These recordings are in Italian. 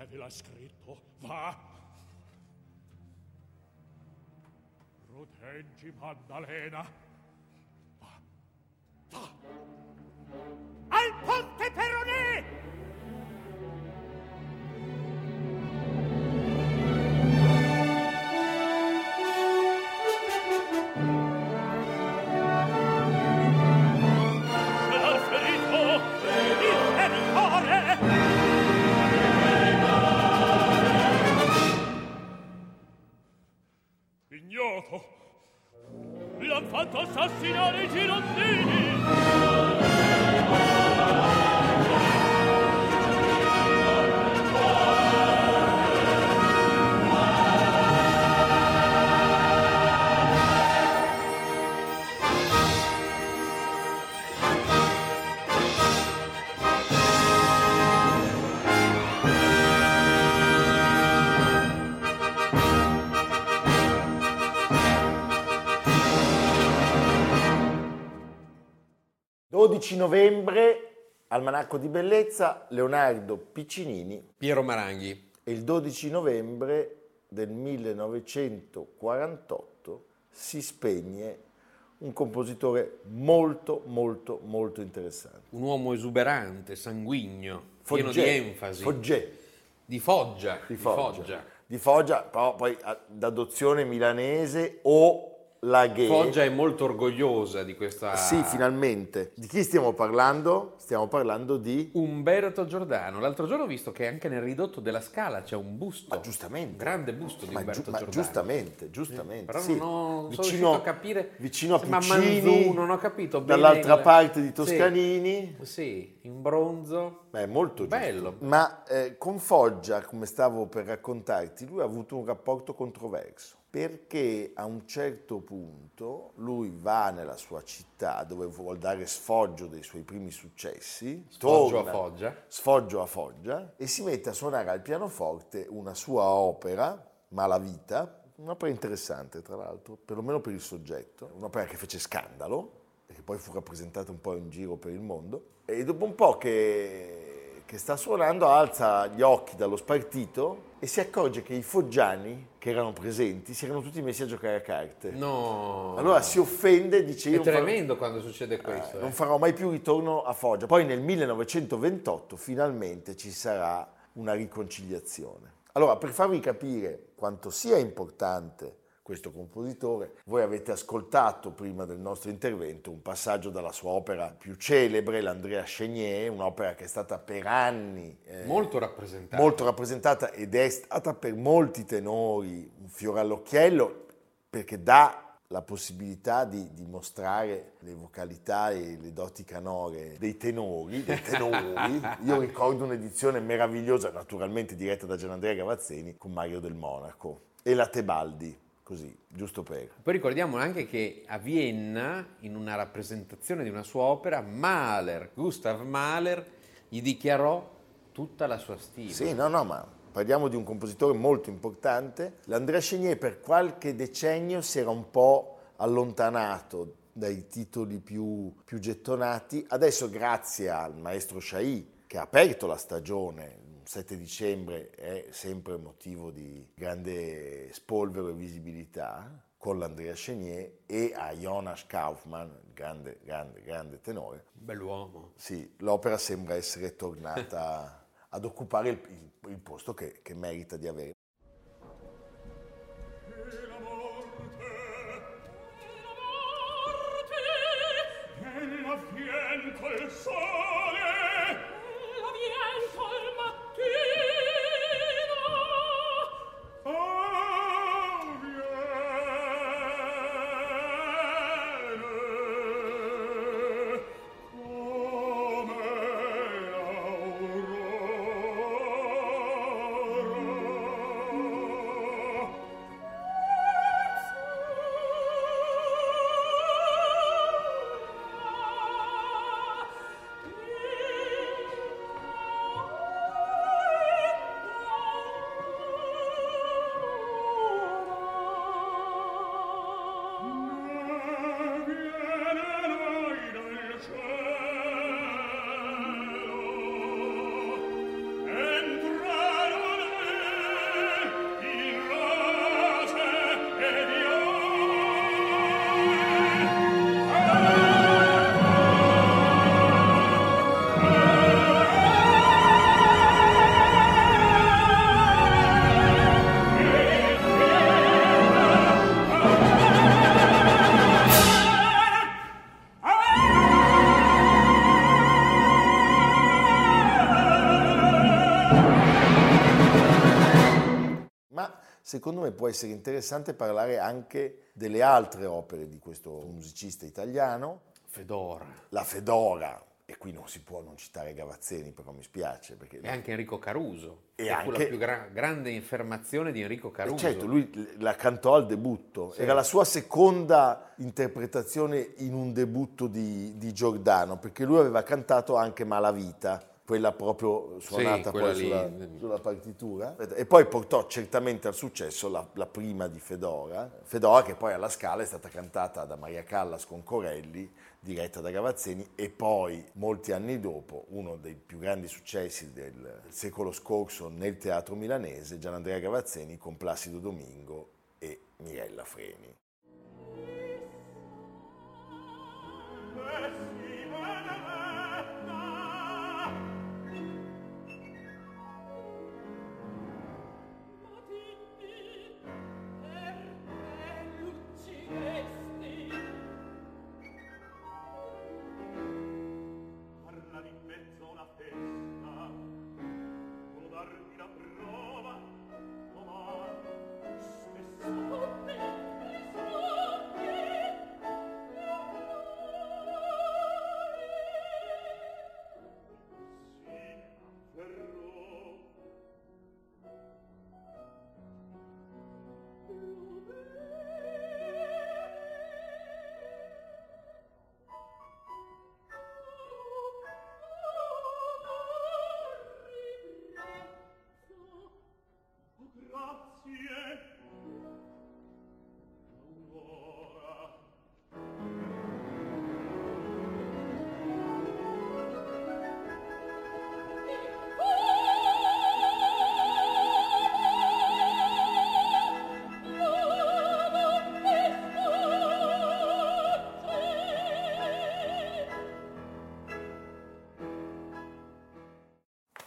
te ve l'ha scritto, va! Proteggi Maddalena! Va! Va! Al ponte Peroni! 12 novembre, Almanacco di Bellezza, Leonardo Piccinini Piero Maranghi. e il 12 novembre del 1948 si spegne un compositore molto molto molto interessante. Un uomo esuberante, sanguigno, pieno Foggia, di enfasi, Foggia, di foggia, di di Foggia. foggia. Di Foggia, però poi d'adozione milanese o laghe. Foggia è molto orgogliosa di questa... Sì, finalmente. Di chi stiamo parlando? Stiamo parlando di... Umberto Giordano. L'altro giorno ho visto che anche nel ridotto della Scala c'è un busto. Ma giustamente. Un grande busto di Ma, Umberto giu- ma Giordano. giustamente, giustamente. Però sì. non ho vicino, riuscito a capire. vicino a Puccini, Manzù, non ho capito bene. dall'altra il- parte di Sì, Toscanini. Sì, in bronzo. Beh, molto giusto. Bello. Ma eh, con Foggia, come stavo per raccontarti, lui ha avuto un rapporto controverso. Perché a un certo punto lui va nella sua città dove vuol dare sfoggio dei suoi primi successi, Sfoggio a torna- Foggia. sfoggio a Foggia e si mette a suonare al pianoforte una sua opera, Malavita, un'opera interessante tra l'altro, perlomeno per il soggetto, un'opera che fece scandalo e che poi fu rappresentata un po' in giro per il mondo e dopo un po' che, che sta suonando alza gli occhi dallo spartito e si accorge che i foggiani che erano presenti si erano tutti messi a giocare a carte. No. Allora si offende e dice È io non farò- tremendo quando succede questo. non eh. farò mai più ritorno a Foggia. Poi nel 1928 finalmente ci sarà una riconciliazione. Allora, per farvi capire quanto sia importante questo compositore, voi avete ascoltato prima del nostro intervento un passaggio dalla sua opera più celebre, l'Andrea Chenier, un'opera che è stata per anni eh, Molto rappresentato. molto rappresentata ed è stata per molti tenori un fiore all'occhiello perché dà la possibilità di dimostrare le vocalità e le doti canore dei tenori, dei tenori. Io ricordo un'edizione meravigliosa, naturalmente diretta da Gianandrea Gavazzeni, con Mario del Monaco e la Tebaldi, così, giusto per... Poi ricordiamo anche che a Vienna, in una rappresentazione di una sua opera, Mahler, Gustav Mahler, gli dichiarò tutta la sua stima. Sì, no, no, ma parliamo di un compositore molto importante. L'Andrea Chenier per qualche decennio si era un po' allontanato dai titoli più, più gettonati. Adesso, grazie al maestro Chailly, che ha aperto la stagione, 7 dicembre è sempre motivo di grande spolvero e visibilità, con l'Andrea Chenier e a Jonas Kaufmann, grande, grande, grande tenore, Bell'uomo. sì, l'opera sembra essere tornata ad occupare il, il- il posto che, che merita di avere. Secondo me può essere interessante parlare anche delle altre opere di questo musicista italiano. Fedora. La Fedora, e qui non si può non citare Gavazzeni, però mi spiace. Perché... E anche Enrico Caruso. E che fu anche- la più gra- grande affermazione di Enrico Caruso. Certo, lui la cantò al debutto, Sì. era la sua seconda interpretazione in un debutto di, di Giordano, perché lui aveva cantato anche Malavita, quella proprio suonata quella poi lì. sulla, sulla partitura, e poi portò certamente al successo la, la prima di Fedora, Fedora che poi alla Scala è stata cantata da Maria Callas con Corelli, diretta da Gavazzeni, e poi molti anni dopo uno dei più grandi successi del secolo scorso nel teatro milanese, Gianandrea Gavazzeni con Placido Domingo e Mirella Freni. Parla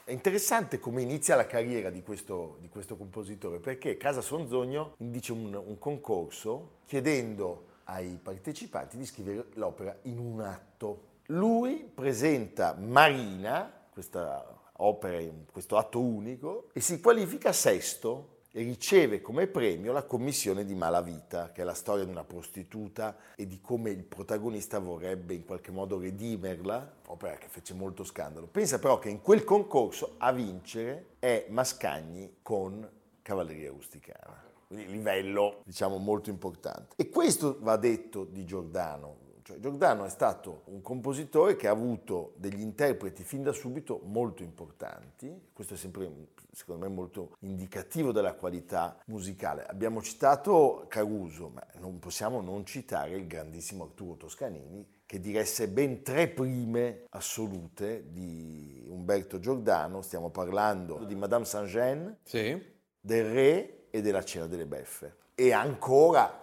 È interessante come inizia la carriera di questo, di questo compositore, perché Casa Sonzogno indice un, un concorso chiedendo ai partecipanti di scrivere l'opera in un atto. Lui presenta Marina, questa opera, questo atto unico, e si qualifica sesto e riceve come premio la commissione di Malavita, che è la storia di una prostituta e di come il protagonista vorrebbe in qualche modo redimerla, opera che fece molto scandalo. Pensa però che in quel concorso a vincere è Mascagni con Cavalleria Rusticana. Quindi livello, diciamo, molto importante. E questo va detto di Giordano. Cioè, Giordano è stato un compositore che ha avuto degli interpreti fin da subito molto importanti, questo è sempre secondo me molto indicativo della qualità musicale. Abbiamo citato Caruso, ma non possiamo non citare il grandissimo Arturo Toscanini, che diresse ben tre prime assolute di Umberto Giordano, stiamo parlando di Madame Saint-Jean, Sì. del Re e della Cena delle Beffe. E ancora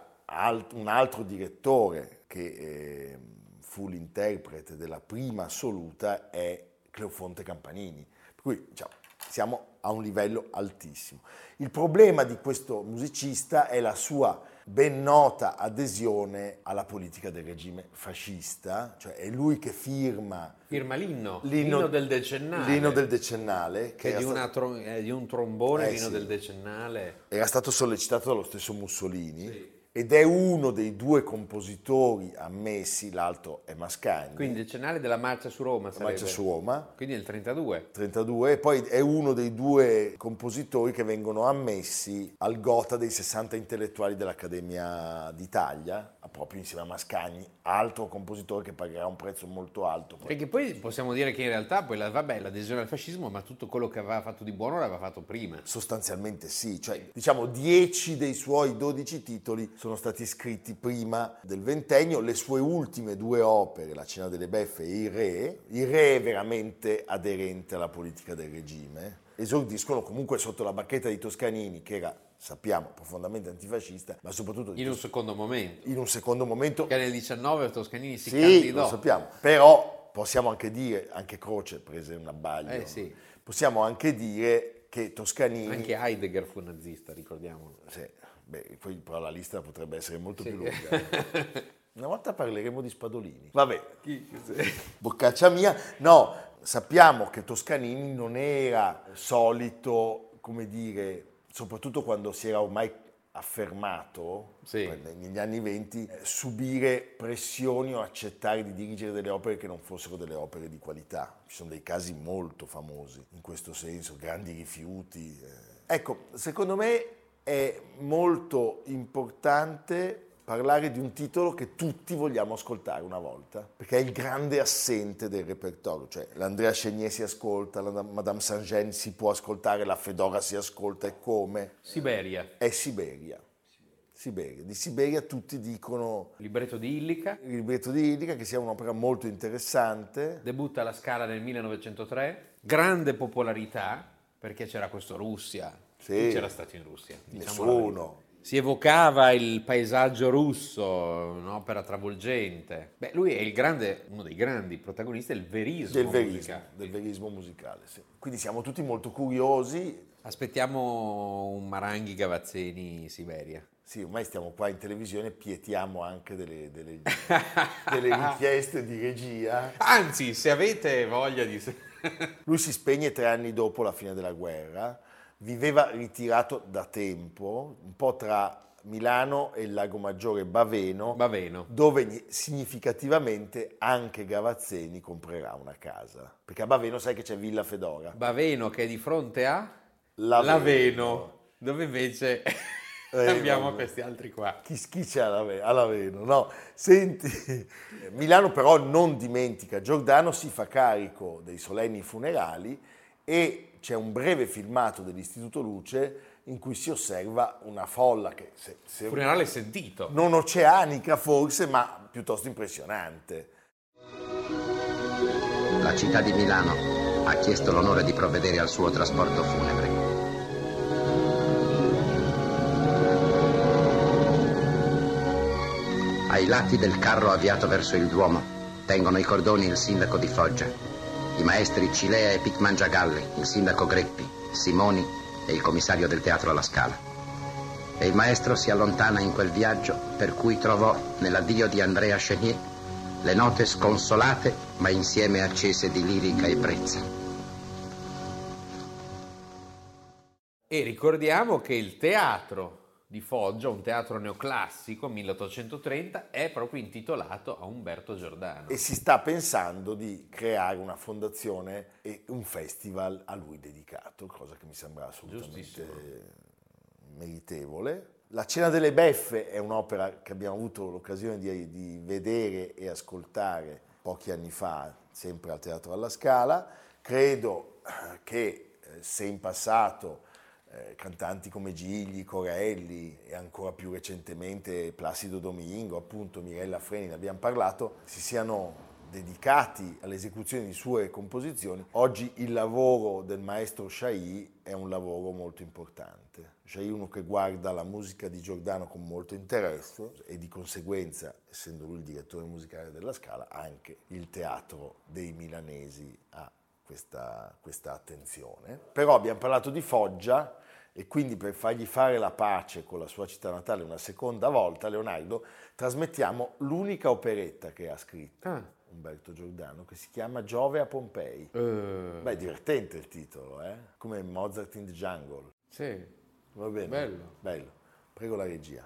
un altro direttore che eh, fu l'interprete della prima assoluta è Cleofonte Campanini. Per cui diciamo, siamo a un livello altissimo. Il problema di questo musicista è la sua ben nota adesione alla politica del regime fascista, cioè è lui che firma Firma l'inno, l'inno, l'inno del decennale. l'inno del decennale, che è di, sta- una tro- è di un trombone, Eh, l'inno sì. del decennale. era stato sollecitato dallo stesso Mussolini ed è uno dei due compositori ammessi, l'altro è Mascagni, Quindi il decennale della marcia su Roma la sarebbe. marcia su Roma, Quindi nel 32. 32, e poi è uno dei due compositori che vengono ammessi al gota dei 60 intellettuali dell'Accademia d'Italia, proprio insieme a Mascagni, altro compositore che pagherà un prezzo molto alto. Perché poi possiamo dire che in realtà poi la, vabbè, l'adesione al fascismo, ma tutto quello che aveva fatto di buono l'aveva fatto prima. Sostanzialmente sì, cioè diciamo 10 dei suoi 12 titoli sono stati scritti prima del ventennio, le sue ultime due opere, La Cena delle Beffe e Il Re, il Re è veramente aderente alla politica del regime, esordiscono comunque sotto la bacchetta di Toscanini che era, sappiamo, profondamente antifascista, ma soprattutto In un secondo momento. in un secondo momento Che nel 19 Toscanini si sì, candidò. lo sappiamo, però possiamo anche dire, anche Croce prese un abbaglio, Eh, sì. possiamo anche dire che Toscanini... Anche Heidegger fu nazista, ricordiamolo. Sì, beh, poi però la lista potrebbe essere molto Sì. più lunga. Una volta parleremo di Spadolini. Vabbè, boccaccia mia. No, sappiamo che Toscanini non era solito, come dire, soprattutto quando si era ormai affermato Sì. negli anni venti, eh, subire pressioni o accettare di dirigere delle opere che non fossero delle opere di qualità. Ci sono dei casi molto famosi in questo senso, grandi rifiuti. eh. Ecco, secondo me è molto importante parlare di un titolo che tutti vogliamo ascoltare una volta, perché è il grande assente del repertorio, cioè l'Andrea Chenier si ascolta, la Madame Saint-Jean si può ascoltare, la Fedora si ascolta e come? Siberia, È Siberia. Siberia. Di Siberia tutti dicono libretto di Illica, il libretto di Illica che sia un'opera molto interessante. debutta alla Scala nel 1903, grande popolarità perché c'era questo Russia, Sì. chi c'era stato in Russia? Diciamo. Nessuno. Si evocava il paesaggio russo, un'opera travolgente. Beh, lui è il grande, uno dei grandi protagonisti del verismo. Del verismo, musicale. del verismo musicale, sì. Quindi siamo tutti molto curiosi. Aspettiamo un Maranghi Gavazzeni Siberia. Sì, ormai stiamo qua in televisione pietiamo anche delle, delle- delle richieste di regia. Anzi, se avete voglia di... Lui si spegne tre anni dopo la fine della guerra, viveva ritirato da tempo, un po' tra Milano e il Lago Maggiore Baveno, Baveno. dove ni- significativamente anche Gavazzeni comprerà una casa. Perché a Baveno sai che c'è Villa Fedora. Baveno che è di fronte a Laveno. Laveno, dove invece Eh, abbiamo questi altri qua. Chi, chi c'è a Lave- a Laveno? No, senti, Milano però non dimentica, Giordano si fa carico dei solenni funerali e c'è un breve filmato dell'Istituto Luce in cui si osserva una folla che se- se- Funerale sentito. non oceanica forse, ma piuttosto impressionante. La città di Milano ha chiesto l'onore di provvedere al suo trasporto funebre. Ai lati del carro avviato verso il Duomo tengono i cordoni il sindaco di Foggia, i maestri Cilea e Picmangiagalli, il sindaco Greppi, Simoni e il commissario del teatro alla Scala. E il maestro si allontana in quel viaggio per cui trovò nell'addio di Andrea Chenier le note sconsolate ma insieme accese di lirica e brezza. E ricordiamo che il teatro di Foggia, un teatro neoclassico, 1830, è proprio intitolato a Umberto Giordano. E si sta pensando di creare una fondazione e un festival a lui dedicato, cosa che mi sembra assolutamente meritevole. La Cena delle Beffe è un'opera che abbiamo avuto l'occasione di, di vedere e ascoltare pochi anni fa, sempre al Teatro alla Scala. Credo che eh, se in passato eh, cantanti come Gigli, Corelli e ancora più recentemente Placido Domingo, appunto Mirella Freni, ne abbiamo parlato, si siano dedicati all'esecuzione di sue composizioni. Oggi il lavoro del maestro Chailly è un lavoro molto importante. Chailly è uno che guarda la musica di Giordano con molto interesse e di conseguenza, essendo lui il direttore musicale della Scala, anche il teatro dei milanesi ha questa, questa attenzione. Però abbiamo parlato di Foggia e quindi per fargli fare la pace con la sua città natale una seconda volta, Leonardo, trasmettiamo l'unica operetta che ha scritto Ah. Umberto Giordano, che si chiama Giove a Pompei. Eh, Beh, è divertente il titolo, eh? come Mozart in the Jungle. sì. Va bene? Bello. Bello. Prego la regia.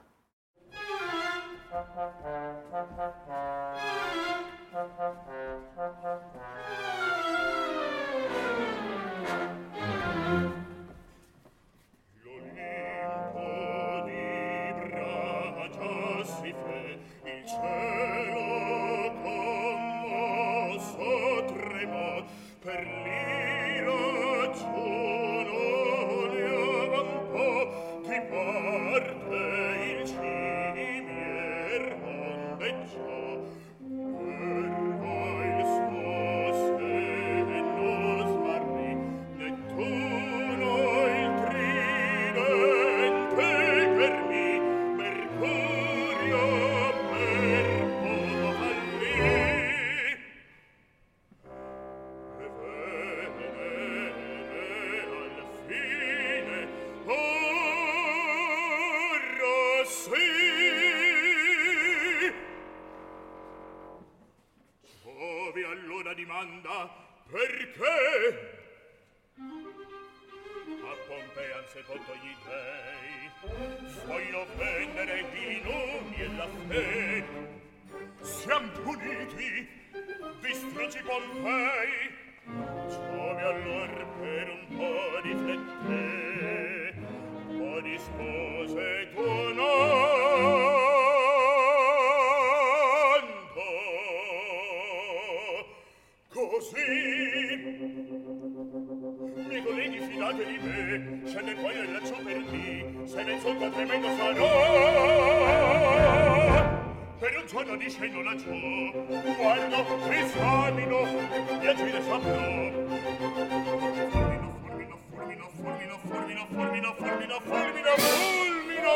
dimanda perché? A Pompeia sepolto gli dei voglio prendere i nomi e la fe siam puniti distruggi Pompei Ciò allor per un po' di riflette, po' disporre tremendo sarò. Per un giorno discendo laggiù, guardo, esamino, e agire saprò. Fulmino, fulmino, fulmino, fulmino, fulmino, fulmino, fulmino, fulmino!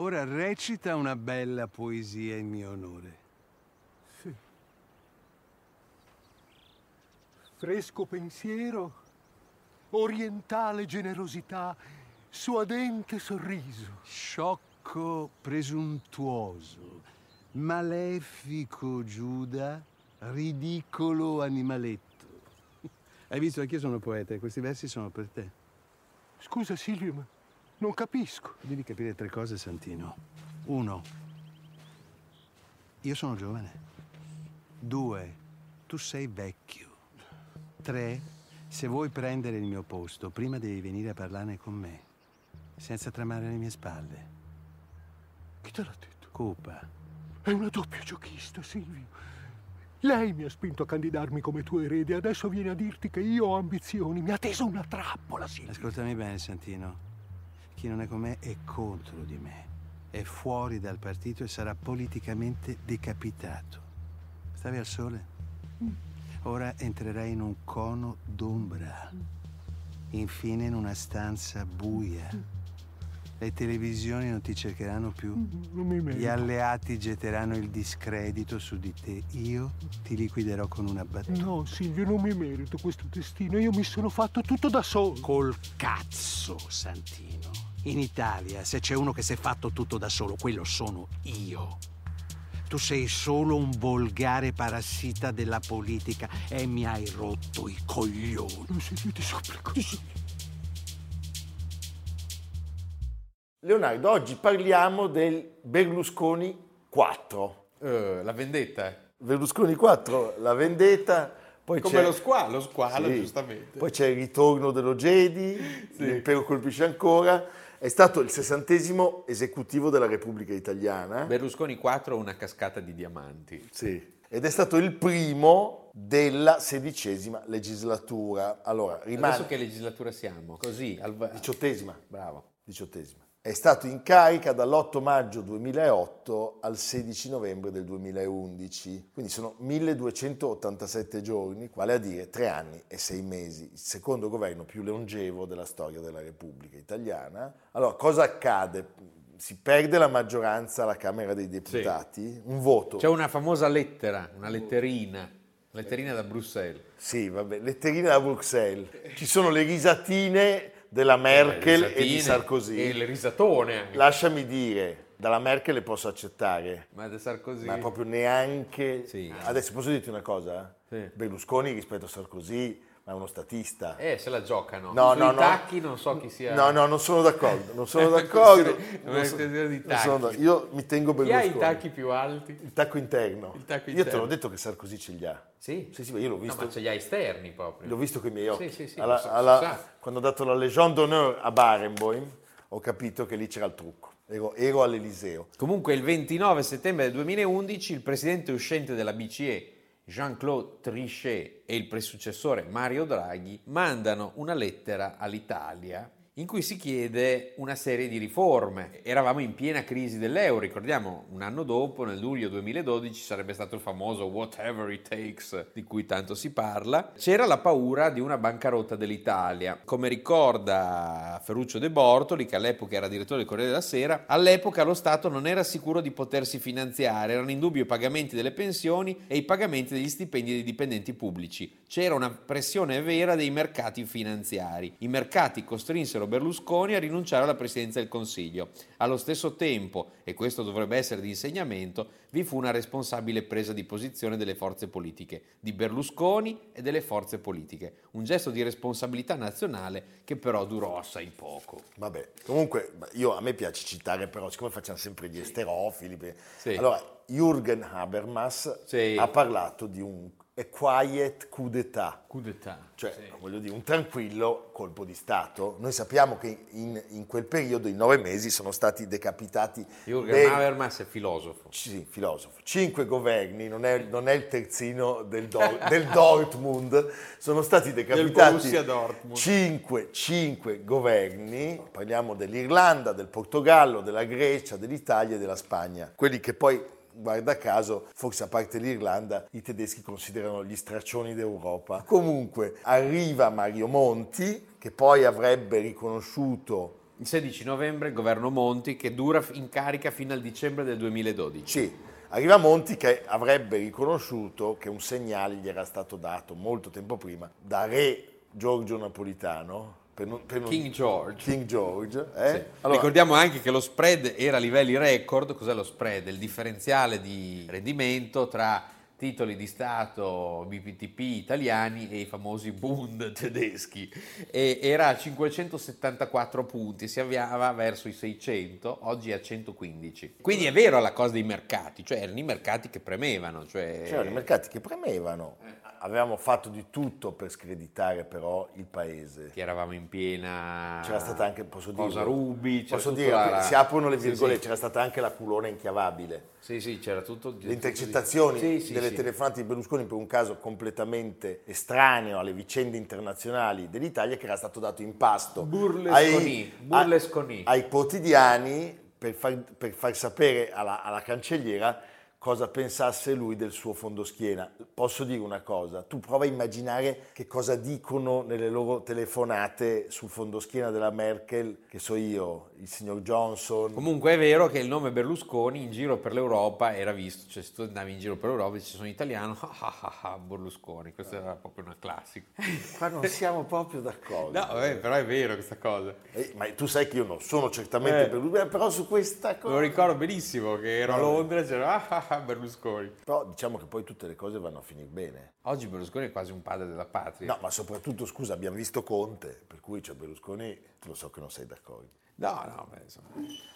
Ora recita una bella poesia in mio onore. Fresco pensiero, orientale generosità, suadente sorriso. Sciocco presuntuoso, malefico Giuda, ridicolo animaletto. Hai visto, anch'io sono poeta e questi versi sono per te. Scusa Silvio, ma non capisco. Devi capire tre cose, Santino. Uno, io sono giovane. Due, tu sei vecchio. Tre, se vuoi prendere il mio posto, prima devi venire a parlarne con me, senza tremare alle mie spalle. Chi te l'ha detto? Cupa. È una doppia giochista, Silvio. Lei mi ha spinto a candidarmi come tuo erede, adesso viene a dirti che io ho ambizioni. Mi ha teso una trappola, Silvio. Ascoltami bene, Santino. Chi non è con me è contro di me. È fuori dal partito e sarà politicamente decapitato. Stavi al sole? Ora entrerai in un cono d'ombra. Infine in una stanza buia. Le televisioni non ti cercheranno più. Non mi Gli alleati getteranno il discredito su di te. Io ti liquiderò con una battuta. No, Silvio, non mi merito questo destino. Io mi sono fatto tutto da solo. Col cazzo, Santino. In Italia, se c'è uno che si è fatto tutto da solo, quello sono io. Tu sei solo un volgare parassita della politica e mi hai rotto i coglioni. No, Silvio, ti supplico. Leonardo, oggi parliamo del Berlusconi 4. Eh, la vendetta. Berlusconi 4, la vendetta, poi Come c'è... lo squalo, lo squalo, Sì. giustamente. Poi c'è il ritorno dello Jedi, l'impero colpisce ancora. È stato il sessantesimo esecutivo della Repubblica Italiana. Berlusconi 4, una cascata di diamanti. Sì. Ed è stato il primo della sedicesima legislatura. Allora, rimane... Adesso che legislatura siamo? Così, al... Diciottesima. Bravo. Diciottesima. È stato in carica dall'8 maggio 2008 al 16 novembre del 2011, quindi sono 1287 giorni, quale a dire tre anni e sei mesi, il secondo governo più longevo della storia della Repubblica Italiana. Allora, cosa accade? Si perde la maggioranza alla Camera dei Deputati, un voto. C'è una famosa lettera, una letterina, letterina da Bruxelles. Sì, vabbè, letterine da Bruxelles. Ci sono le risatine della Merkel Le e di risatine Sarkozy. E il risatone anche. Lasciami dire, dalla Merkel le posso accettare, Ma da Sarkozy... ma proprio neanche... Sì. Adesso posso dirti una cosa? Sì. Berlusconi rispetto a Sarkozy, ma è uno statista. Eh, se la giocano. No, Sui no, no. tacchi non so chi sia... No, no, non sono d'accordo, non sono d'accordo. Non so- non sono tacchi. d'ac- Io mi tengo Chi ha i tacchi più alti? Il tacco interno. Il tacco Io te interno. l'ho detto che Sarkozy ce li ha. Sì? Sì, sì, ma io l'ho No, visto. ma ce li ha esterni proprio. L'ho visto con i miei occhi. Sì, sì, sì, Alla- so, alla- quando ho dato la Legion d'honneur a Barenboim, ho capito che lì c'era il trucco. Ero, ero all'Eliseo. Comunque il 29 settembre del 2011 il presidente uscente della BCE Jean-Claude Trichet e il presuccessore Mario Draghi mandano una lettera all'Italia in cui si chiede una serie di riforme. Eravamo in piena crisi dell'euro, ricordiamo, un anno dopo, nel luglio 2012, sarebbe stato il famoso whatever it takes di cui tanto si parla. C'era la paura di una bancarotta dell'Italia. Come ricorda Ferruccio De Bortoli, che all'epoca era direttore del Corriere della Sera, all'epoca lo Stato non era sicuro di potersi finanziare, erano in dubbio i pagamenti delle pensioni e i pagamenti degli stipendi dei dipendenti pubblici. C'era una pressione vera dei mercati finanziari. I mercati costrinsero Berlusconi a rinunciare alla presidenza del Consiglio. Allo stesso tempo, e questo dovrebbe essere di insegnamento, vi fu una responsabile presa di posizione delle forze politiche, di Berlusconi e delle forze politiche. Un gesto di responsabilità nazionale che però durò assai poco. Vabbè, comunque io, a me piace citare però, siccome facciamo sempre gli esterofili, Sì. allora Jürgen Habermas Sì. ha parlato di un a quiet coup d'etat, Coup d'etat. cioè voglio dire un tranquillo colpo di Stato. Noi sappiamo che in, in quel periodo, in nove mesi, sono stati decapitati Jürgen dei- Habermas è filosofo. sì, filosofo. Cinque governi, non è, non è il terzino del, Dor- del Dortmund, sono stati decapitati cinque, cinque governi, parliamo dell'Irlanda, del Portogallo, della Grecia, dell'Italia e della Spagna. Quelli che poi, guarda caso, forse a parte l'Irlanda, i tedeschi considerano gli straccioni d'Europa. Comunque, arriva Mario Monti, che poi avrebbe riconosciuto Il 16 novembre il governo Monti che dura in carica fino al dicembre del 2012. Sì, arriva Monti che avrebbe riconosciuto che un segnale gli era stato dato molto tempo prima da re Giorgio Napolitano. Per non- per non- King George. King George, eh? Sì. Allora, Ricordiamo anche che lo spread era a livelli record. Cos'è lo spread? Il differenziale di rendimento tra titoli di Stato BPTP italiani e i famosi Bund tedeschi. E era a 574 punti, si avviava verso i 600, oggi è a 115. Quindi è vero la cosa dei mercati, cioè erano i mercati che premevano. Cioè... c'erano i mercati che premevano, avevamo fatto di tutto per screditare però il paese. che eravamo in piena C'era stata anche, posso dire, cosa rubi, posso dire, la- si aprono le Sì, virgolette, sì. c'era stata anche la culona inchiavabile. Sì, sì, c'era tutto. le intercettazioni Sì, sì, delle sì. telefonate di Berlusconi per un caso completamente estraneo alle vicende internazionali dell'Italia che era stato dato in pasto Burlesconi, ai, burlesconi. ai- ai quotidiani per far, per far sapere alla, alla cancelliera cosa pensasse lui del suo fondoschiena. Posso dire una cosa, tu prova a immaginare che cosa dicono nelle loro telefonate sul fondoschiena della Merkel, che so io, il signor Johnson, Comunque è vero che il nome Berlusconi in giro per l'Europa era visto, cioè se tu andavi in giro per l'Europa e ci sono italiano, ah ah ah ah, Berlusconi, questa era proprio una classica. qua non siamo proprio d'accordo. No, vabbè, però è vero questa cosa. Eh, ma tu sai che io non sono certamente Eh. per lui, però su questa cosa... lo ricordo benissimo che ero a Londra e c'era ah ah ah Berlusconi. Però diciamo che poi tutte le cose vanno a finire bene. Oggi Berlusconi è quasi un padre della patria. No, ma soprattutto, scusa, abbiamo visto Conte, per cui c'è Berlusconi, tu lo so che non sei d'accordo. No, no, beh, insomma.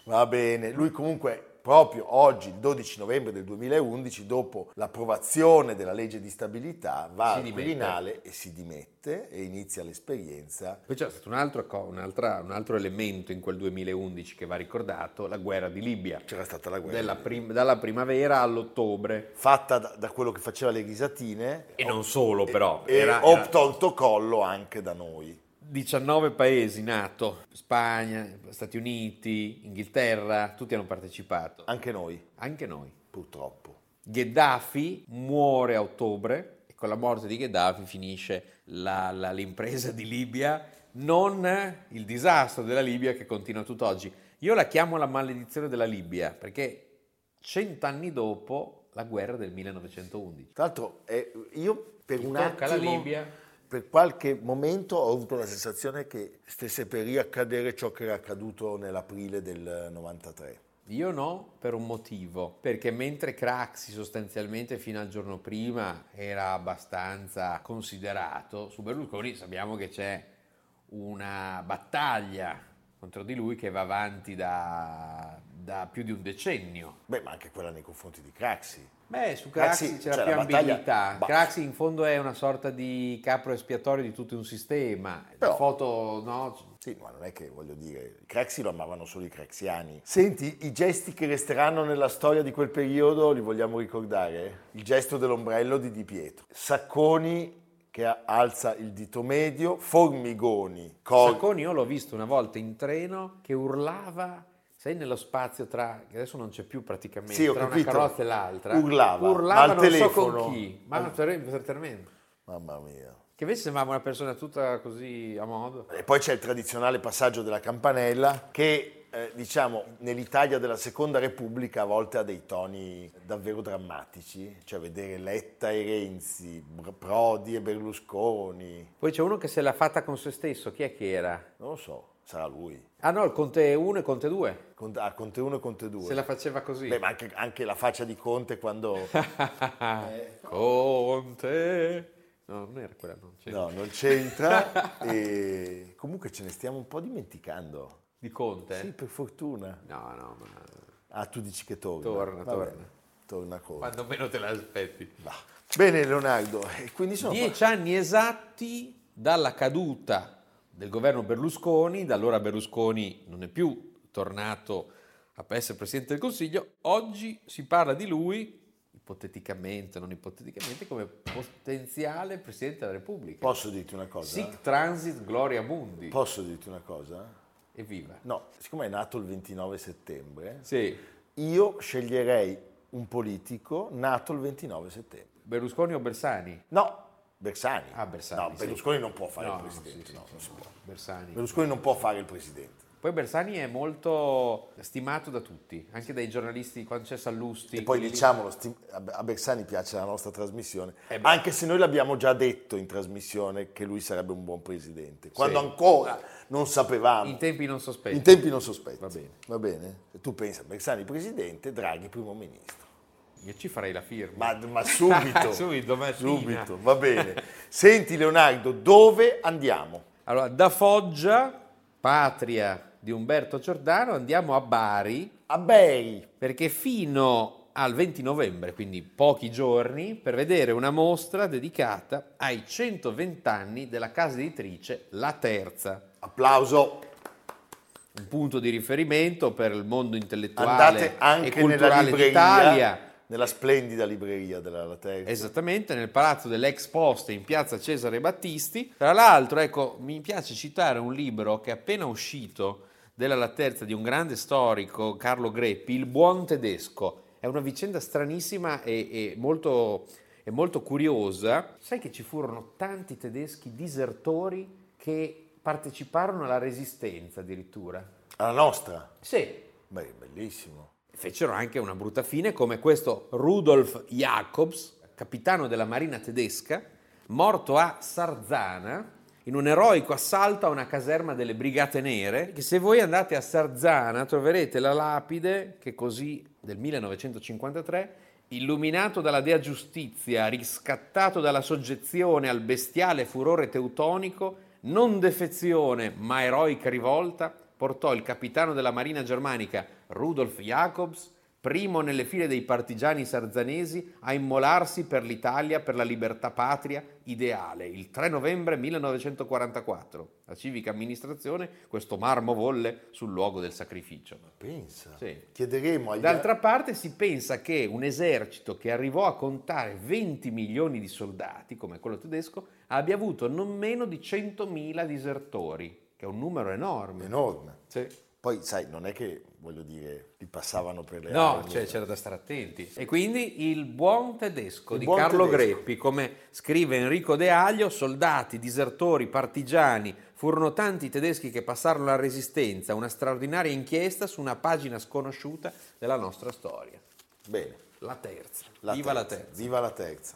Va bene, lui comunque proprio oggi, il 12 novembre del 2011, dopo l'approvazione della legge di stabilità, va Si al. Quirinale e si dimette e inizia l'esperienza. Poi c'è stato un altro, un altro elemento in quel 2011 che va ricordato, la guerra di Libia. C'era stata la guerra. Prim- dalla primavera all'ottobre. Fatta da, da quello che faceva le risatine. E non solo però. E era- ho era- tolto collo anche da noi. 19 paesi NATO, Spagna, Stati Uniti, Inghilterra, tutti hanno partecipato, Anche noi, anche noi. purtroppo. Gheddafi muore a ottobre e con la morte di Gheddafi finisce la- la- l'impresa di Libia, non il disastro della Libia che continua tutt'oggi. Io la chiamo la maledizione della Libia perché cent'anni dopo la guerra del 1911. Tra l'altro, eh, io per Chi un tocca la attimo, Libia? Per qualche momento ho avuto la sensazione che stesse per riaccadere ciò che era accaduto nell'aprile del 93. Io no, per un motivo, perché mentre Craxi sostanzialmente fino al giorno prima era abbastanza considerato, su Berlusconi sappiamo che c'è una battaglia contro di lui che va avanti da, da più di un decennio. Beh, ma anche quella nei confronti di Craxi. Beh, su Craxi, più la ambiguità. bah. Craxi in fondo è una sorta di capro espiatorio di tutto un sistema. Però- La foto, no, Sì, ma non è che voglio dire, Craxi lo amavano solo i craxiani. Senti, i gesti che resteranno nella storia di quel periodo li vogliamo ricordare? Il gesto dell'ombrello di Di Pietro. Sacconi che alza il dito medio, Formigoni, Cor- Sacconi io l'ho visto una volta in treno che urlava, sai nello spazio tra, che adesso non c'è più praticamente, Sì, tra capito. una carrozza e l'altra. Urlava, urlava non so con chi, ma tremendo. Mamma mia. Che invece sembrava una persona tutta così a modo. E poi c'è il tradizionale passaggio della campanella che, eh, diciamo, nell'Italia della Seconda Repubblica a volte ha dei toni davvero drammatici, cioè vedere Letta e Renzi, Prodi e Berlusconi, Poi c'è uno che se l'ha fatta con se stesso, chi è che era? non lo so. Sarà lui. Ah no, il Conte 1 e Conte 2. Conte, ah, Conte 1 e Conte 2. Se la faceva così. Beh, ma anche, anche la faccia di Conte quando... Conte. No, non era quella, non c'era. No, non c'entra. e comunque ce ne stiamo un po' dimenticando. Di Conte? Sì, per fortuna. No, no, ma Ah, tu dici che torna. Torna, Va torna. Torna Conte. quando meno te l'aspetti. Va. Bene Leonardo, e quindi sono... Dieci anni esatti dalla caduta del governo Berlusconi, da allora Berlusconi non è più tornato a essere Presidente del Consiglio, oggi si parla di lui, ipoteticamente, non ipoteticamente, come potenziale Presidente della Repubblica. Posso dirti una cosa? Sic transit gloria mundi. Posso dirti una cosa? Evviva. No, siccome è nato il 29 settembre, Sì, io sceglierei un politico nato il 29 settembre. Berlusconi o Bersani? No, Bersani. Ah, Bersani, No, sì. Berlusconi non può fare No, il presidente. sì, sì, no, sì, non si può. Bersani. Berlusconi non può fare il presidente. Poi Bersani è molto stimato da tutti, anche dai giornalisti, quando c'è Sallusti. E poi lì. diciamolo, sti- a Bersani piace la nostra trasmissione, Eh anche se noi l'abbiamo già detto in trasmissione che lui sarebbe un buon presidente, quando Sì. ancora non sapevamo. In tempi non sospetti. In tempi non sospetti. Va bene. Va bene? Tu pensa, Bersani presidente, Draghi primo ministro. Io ci farei la firma. Ma, ma subito. Subito. Subito, va bene. Senti Leonardo, dove andiamo? Allora, da Foggia, patria di Umberto Giordano, andiamo a Bari, A Bari. perché fino al 20 novembre, quindi pochi giorni, per vedere una mostra dedicata ai 120 anni della casa editrice La Terza. Applauso. un punto di riferimento per il mondo intellettuale Andate e anche nella culturale libreria, d'Italia. Nella splendida libreria della La Terza. Esattamente, nel palazzo dell'ex poste in piazza Cesare Battisti. Tra l'altro, ecco, mi piace citare un libro che è appena uscito della La Terza di un grande storico, Carlo Greppi, Il buon tedesco. È una vicenda stranissima e, e molto, e molto curiosa. Sai che ci furono tanti tedeschi disertori che parteciparono alla resistenza addirittura? Alla nostra? Sì, Beh, bellissimo. Fecero anche una brutta fine come questo Rudolf Jacobs, capitano della marina tedesca, morto a Sarzana in un eroico assalto a una caserma delle Brigate Nere, che se voi andate a Sarzana troverete la lapide che così del 1953 illuminato dalla dea giustizia, riscattato dalla soggezione al bestiale furore teutonico, non defezione ma eroica rivolta, portò il capitano della marina germanica Rudolf Jacobs, primo nelle file dei partigiani sarzanesi, a immolarsi per l'Italia, per la libertà patria ideale. Il 3 novembre 1944 la civica amministrazione questo marmo volle sul luogo del sacrificio. Pensa. Sì. Chiederemo agli D'altra parte si pensa che un esercito che arrivò a contare 20 milioni di soldati, come quello tedesco, abbia avuto non meno di 100.000 disertori, che è un numero enorme. enorme. Sì. Poi, sai, non è che, voglio dire, li passavano per le No, armi. cioè, c'era da stare attenti. E quindi il buon tedesco Il di buon Carlo tedesco. Greppi, come scrive Enrico De Aglio, soldati, disertori, partigiani, furono tanti i tedeschi che passarono la resistenza, una straordinaria inchiesta su una pagina sconosciuta della nostra storia. Bene. La terza. La Viva la terza. terza. Viva la terza.